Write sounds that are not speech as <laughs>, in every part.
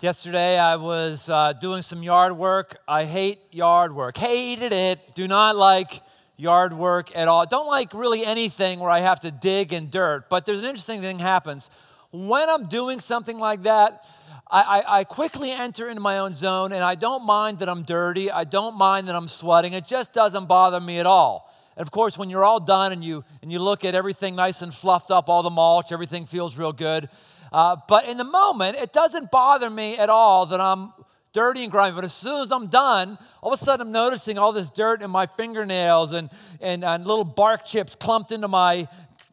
Yesterday, I was uh, doing some yard work. I hate yard work. Hated it. Do not like yard work at all. Don't like really anything where I have to dig in dirt. But there's an interesting thing happens. When I'm doing something like that, I, I, I, quickly enter into my own zone and I don't mind that I'm dirty. I don't mind that I'm sweating. It just doesn't bother me at all. And of course, when you're all done and you, and you look at everything nice and fluffed up, all the mulch, everything feels real good. Uh, but in the moment, it doesn't bother me at all that I'm dirty and grimy. But as soon as I'm done, all of a sudden I'm noticing all this dirt in my fingernails and, and, and little bark chips clumped into my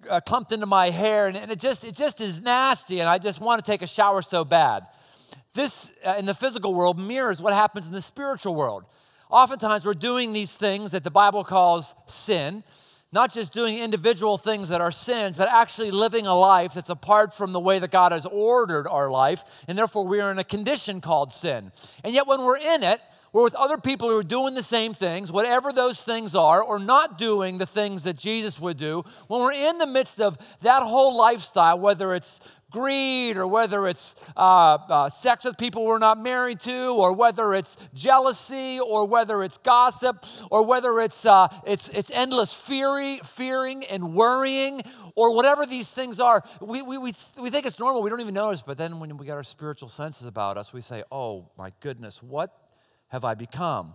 uh, clumped into my hair, and, and, it just it just is nasty. And I just want to take a shower so bad. This uh, in the physical world mirrors what happens in the spiritual world. Oftentimes we're doing these things that the Bible calls sin not just doing individual things that are sins, but actually living a life that's apart from the way that God has ordered our life, and therefore we are in a condition called sin. And yet, when we're in it, we're with other people who are doing the same things, whatever those things are, or not doing the things that Jesus would do. When we're in the midst of that whole lifestyle, whether it's greed or whether it's uh, uh, sex with people we're not married to or whether it's jealousy or whether it's gossip or whether it's, uh, it's, it's endless fury, fearing and worrying or whatever these things are we, we, we, we think it's normal. We don't even notice. But then when we get our spiritual senses about us we say oh my goodness what have i become?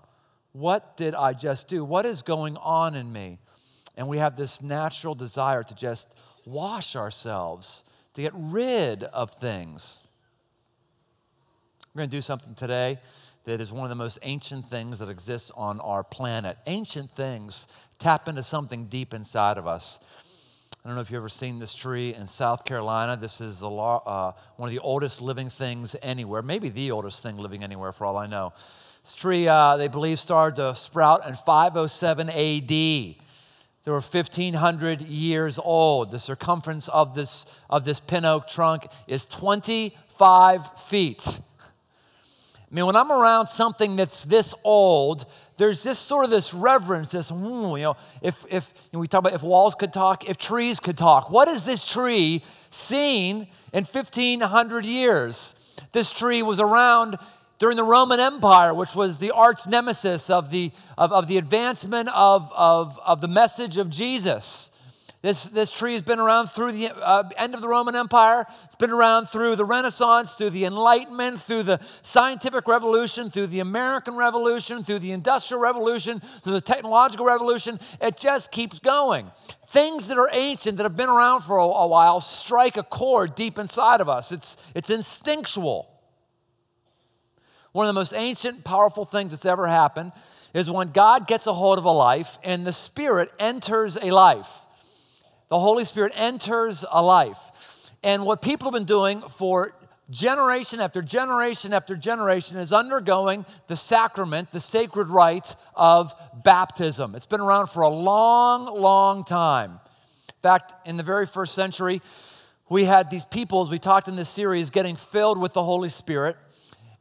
What did i just do? What is going on in me? And we have this natural desire to just wash ourselves to get rid of things. We're going to do something today that is one of the most ancient things that exists on our planet. Ancient things tap into something deep inside of us. I don't know if you've ever seen this tree in South Carolina. This is the, uh, one of the oldest living things anywhere, maybe the oldest thing living anywhere for all I know. This tree, uh, they believe, started to sprout in 507 AD. They were 1,500 years old. The circumference of this, of this pin oak trunk is 25 feet. I mean, when I'm around something that's this old, there's just sort of this reverence, this, mm, you know, if, if you know, we talk about if walls could talk, if trees could talk. What is this tree seen in 1,500 years? This tree was around during the Roman Empire, which was the arch nemesis of the, of, of the advancement of, of, of the message of Jesus. This, this tree has been around through the uh, end of the Roman Empire. It's been around through the Renaissance, through the Enlightenment, through the scientific revolution, through the American Revolution, through the Industrial Revolution, through the Technological Revolution. It just keeps going. Things that are ancient, that have been around for a, a while, strike a chord deep inside of us. It's, it's instinctual. One of the most ancient, powerful things that's ever happened is when God gets a hold of a life and the Spirit enters a life. The Holy Spirit enters a life. And what people have been doing for generation after generation after generation is undergoing the sacrament, the sacred rite of baptism. It's been around for a long, long time. In fact, in the very first century, we had these people, as we talked in this series, getting filled with the Holy Spirit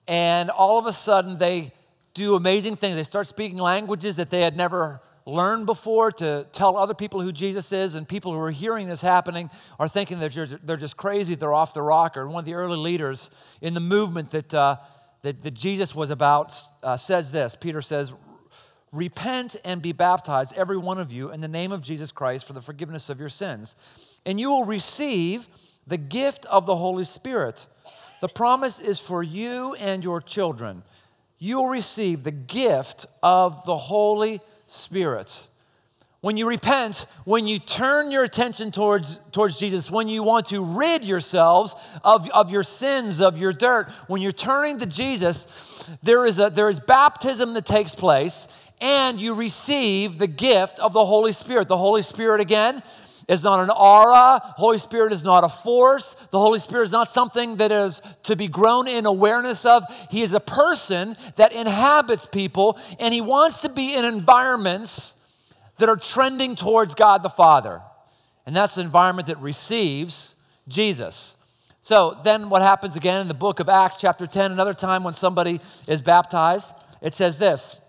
and all of a sudden they do amazing things. They start speaking languages that they had never learned before to tell other people who Jesus is, and people who are hearing this happening are thinking that they're just crazy, they're off the rocker. One of the early leaders in the movement that, uh, that, that, Jesus was about uh, says this Peter says, Repent and be baptized, every one of you, in the name of Jesus Christ for the forgiveness of your sins, and you will receive the gift of the Holy Spirit. The promise is for you and your children. You will receive the gift of the Holy Spirit. When you repent, when you turn your attention towards, towards Jesus, when you want to rid yourselves of, of your sins, of your dirt, when you're turning to Jesus, there is, a, there is baptism that takes place, and you receive the gift of the Holy Spirit. The Holy Spirit, again, is not an aura. Holy Spirit is not a force. The Holy Spirit is not something that is to be grown in awareness of. He is a person that inhabits people, and He wants to be in environments that are trending towards God the Father. And that's the environment that receives Jesus. So then what happens again in the book of Acts, chapter 10, another time when somebody is baptized, it says this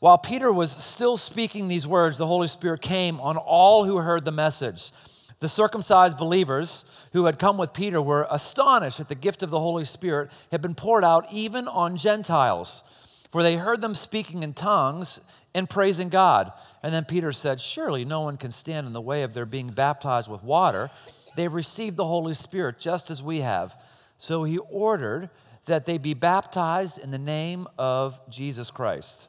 while Peter was still speaking these words, the Holy Spirit came on all who heard the message. The circumcised believers who had come with Peter were astonished that the gift of the Holy Spirit had been poured out even on Gentiles, for they heard them speaking in tongues and praising God. And then Peter said, Surely no one can stand in the way of their being baptized with water. They've received the Holy Spirit just as we have. So he ordered that they be baptized in the name of Jesus Christ.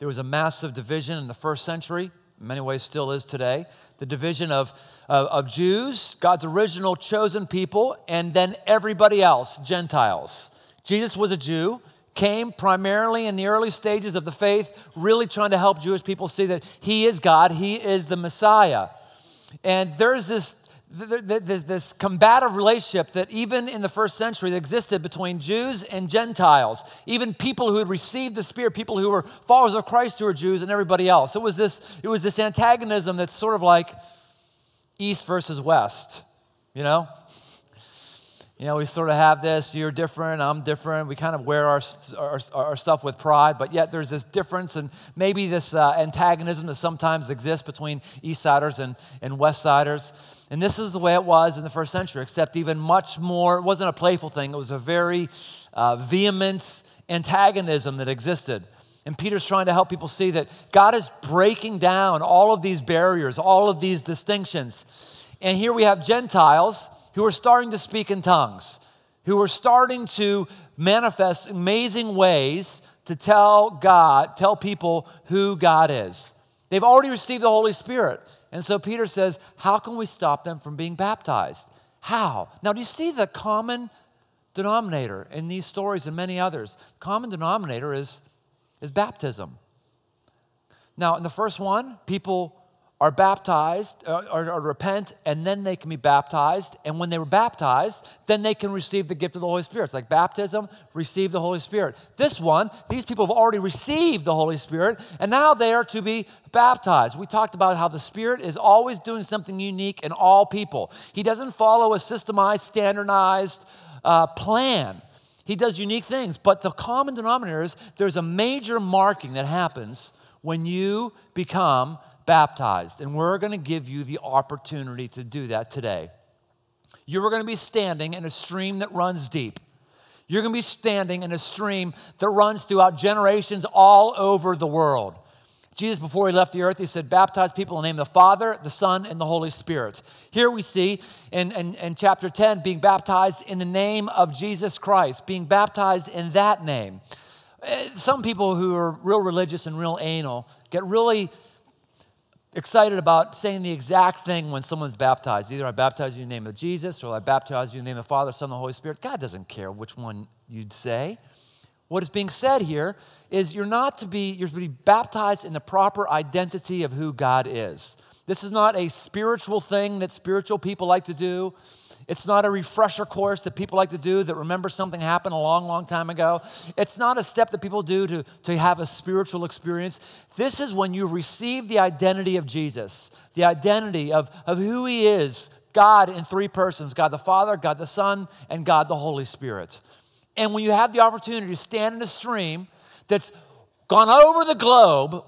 There was a massive division in the first century, in many ways still is today. The division of, of, of Jews, God's original chosen people, and then everybody else, Gentiles. Jesus was a Jew, came primarily in the early stages of the faith, really trying to help Jewish people see that He is God, He is the Messiah. And there's this this combative relationship that even in the first century existed between Jews and Gentiles, even people who had received the Spirit, people who were followers of Christ who were Jews, and everybody else. It was this, it was this antagonism that's sort of like East versus West, you know? You know, we sort of have this, you're different, I'm different. We kind of wear our, our, our stuff with pride, but yet there's this difference and maybe this uh, antagonism that sometimes exists between East Siders and, and West Siders. And this is the way it was in the first century, except even much more. It wasn't a playful thing, it was a very uh, vehement antagonism that existed. And Peter's trying to help people see that God is breaking down all of these barriers, all of these distinctions. And here we have Gentiles who are starting to speak in tongues, who are starting to manifest amazing ways to tell God, tell people who God is. They've already received the Holy Spirit. And so Peter says, How can we stop them from being baptized? How? Now, do you see the common denominator in these stories and many others? Common denominator is, is baptism. Now, in the first one, people are baptized or, or, or, repent and then they can be baptized. And when they were baptized, then they can receive the gift of the Holy Spirit. It's like baptism, receive the Holy Spirit. This one, these people have already received the Holy Spirit and now they are to be baptized. We talked about how the Spirit is always doing something unique in all people. He doesn't follow a systemized, standardized uh, plan. He does unique things, but the common denominator is there's a major marking that happens when you become baptized. And we're going to give you the opportunity to do that today. You're going to be standing in a stream that runs deep. You're going to be standing in a stream that runs throughout generations all over the world. Jesus, before he left the earth, he said, Baptize people in the name of the Father, the Son, and the Holy Spirit. Here we see in, in, in, chapter 10 being baptized in the name of Jesus Christ, being baptized in that name. Eh, some people who are real religious and real anal get really excited about saying the exact thing when someone's baptized. Either I baptize you in the name of Jesus or I baptize you in the name of the Father, Son, and the Holy Spirit. God doesn't care which one you'd say. What is being said here is you're not to be, you're to be baptized in the proper identity of who God is. This is not a spiritual thing that spiritual people like to do. It's not a refresher course that people like to do that remember something happened a long, long time ago. It's not a step that people do to, to have a spiritual experience. This is when you receive the identity of Jesus, the identity of, of who He is God in three persons God the Father, God the Son, and God the Holy Spirit. And when you have the opportunity to stand in a stream that's gone over the globe,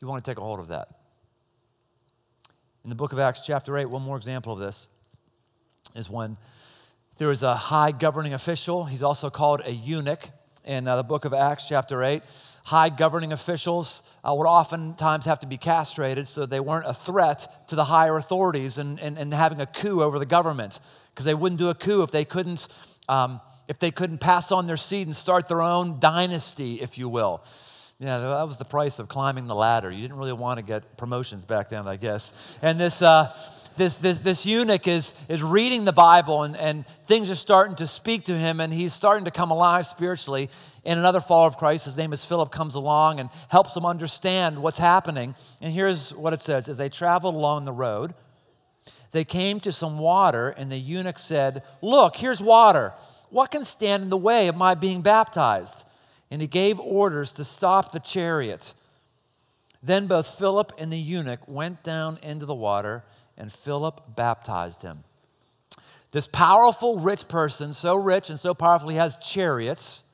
you want to take a hold of that. In the book of Acts, chapter 8, one more example of this is when there was a high governing official. He's also called a eunuch in uh, the book of Acts, chapter 8. High governing officials uh, would oftentimes have to be castrated so they weren't a threat to the higher authorities and, and, and having a coup over the government because they wouldn't do a coup if they couldn't. Um, if they couldn't pass on their seed and start their own dynasty, if you will. Yeah, that was the price of climbing the ladder. You didn't really want to get promotions back then, I guess. And this, uh, this, this, this eunuch is, is reading the Bible and, and things are starting to speak to him and he's starting to come alive spiritually. And another follower of Christ, his name is Philip, comes along and helps him understand what's happening. And here's what it says As they traveled along the road, they came to some water, and the eunuch said, Look, here's water. What can stand in the way of my being baptized? And he gave orders to stop the chariot. Then both Philip and the eunuch went down into the water and Philip baptized him. This powerful, rich person, so rich and so powerful, he has chariots.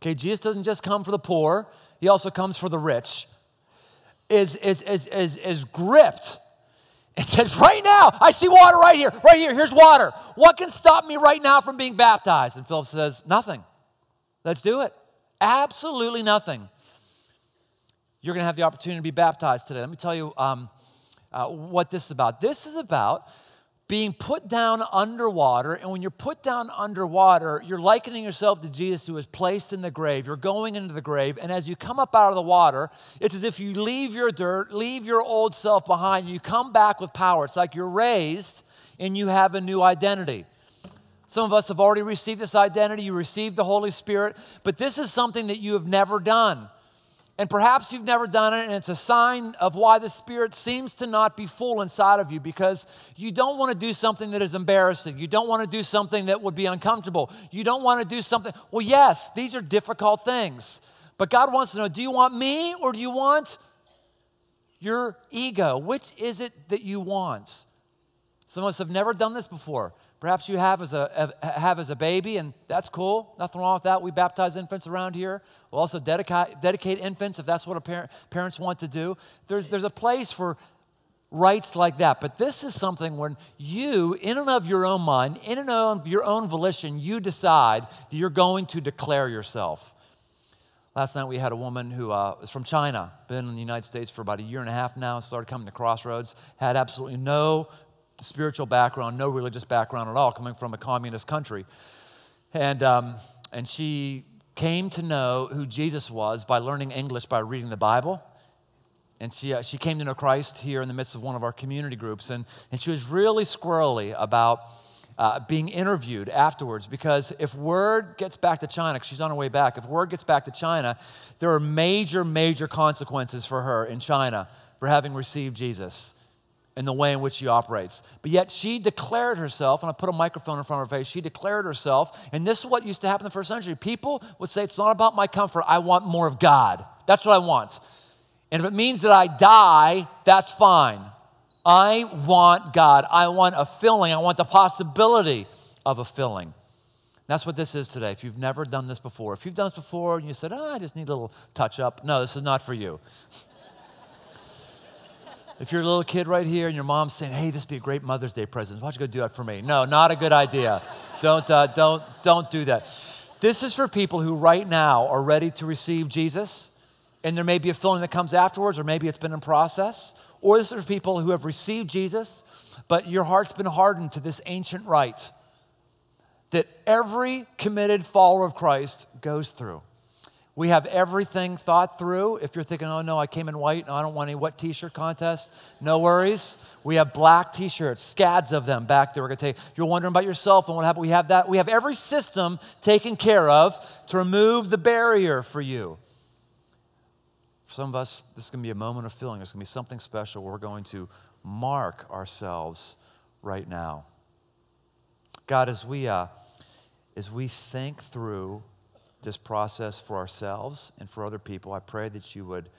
Okay, Jesus doesn't just come for the poor, he also comes for the rich. Is, is, is, is, is gripped and says, Right now, I see water right here, right here, here's water. What can stop me right now from being baptized? And Philip says, Nothing. Let's do it. Absolutely nothing. You're going to have the opportunity to be baptized today. Let me tell you um, uh, what this is about. This is about being put down underwater. And when you're put down underwater, you're likening yourself to Jesus who was placed in the grave. You're going into the grave. And as you come up out of the water, it's as if you leave your dirt, leave your old self behind. You come back with power. It's like you're raised and you have a new identity. Some of us have already received this identity. You received the Holy Spirit, but this is something that you have never done. And perhaps you've never done it, and it's a sign of why the Spirit seems to not be full inside of you because you don't want to do something that is embarrassing. You don't want to do something that would be uncomfortable. You don't want to do something. Well, yes, these are difficult things. But God wants to know do you want me or do you want your ego? Which is it that you want? Some of us have never done this before. Perhaps you have as a, have as a baby, and that's cool. Nothing wrong with that. We baptize infants around here. We'll also dedicate, dedicate infants if that's what parent, parents want to do. There's, there's a place for rites like that. But this is something when you, in and of your own mind, in and of your own volition, you decide that you're going to declare yourself. Last night we had a woman who uh, was from China, been in the United States for about a year and a half now, started coming to Crossroads, had absolutely no spiritual background, no religious background at all, coming from a communist country. And, um, and she came to know who Jesus was by learning English by reading the Bible. And she, uh, she came to know Christ here in the midst of one of our community groups. And, and she was really squirrely about uh, being interviewed afterwards because if word gets back to China, she's on her way back, if word gets back to China, there are major, major consequences for her in China for having received Jesus in the way in which she operates. But yet she declared herself, and I put a microphone in front of her face, she declared herself, and this is what used to happen in the first century. People would say, It's not about my comfort, I want more of God. That's what I want. And if it means that I die, that's fine. I want God. I want a filling. I want the possibility of a filling. That's what this is today. If you've never done this before, if you've done this before and you said, oh, I just need a little touch up, no, this is not for you. If you're a little kid right here and your mom's saying, hey, this would be a great Mother's Day present, why don't you go do that for me? No, not a good idea. <laughs> don't, uh, don't, don't do that. This is for people who right now are ready to receive Jesus, and there may be a feeling that comes afterwards, or maybe it's been in process. Or this is for people who have received Jesus, but your heart's been hardened to this ancient rite that every committed follower of Christ goes through. We have everything thought through. If you're thinking, oh no, I came in white, and I don't want any wet t shirt contest, no worries. We have black t shirts, scads of them back there. We're going to take, you're wondering about yourself and what happened. We have that. We have every system taken care of to remove the barrier for you. For some of us, this is going to be a moment of feeling. It's going to be something special. We're going to mark ourselves right now. God, as we, uh, as we think through this process for ourselves and for other people. I pray that you would,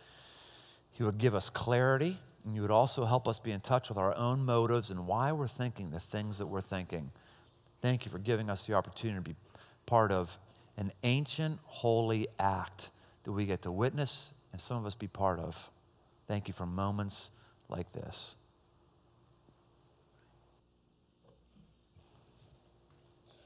you would give us clarity and you would also help us be in touch with our own motives and why we're thinking the things that we're thinking. Thank you for giving us the opportunity to be part of an ancient holy act that we get to witness and some of us be part of. Thank you for moments like this.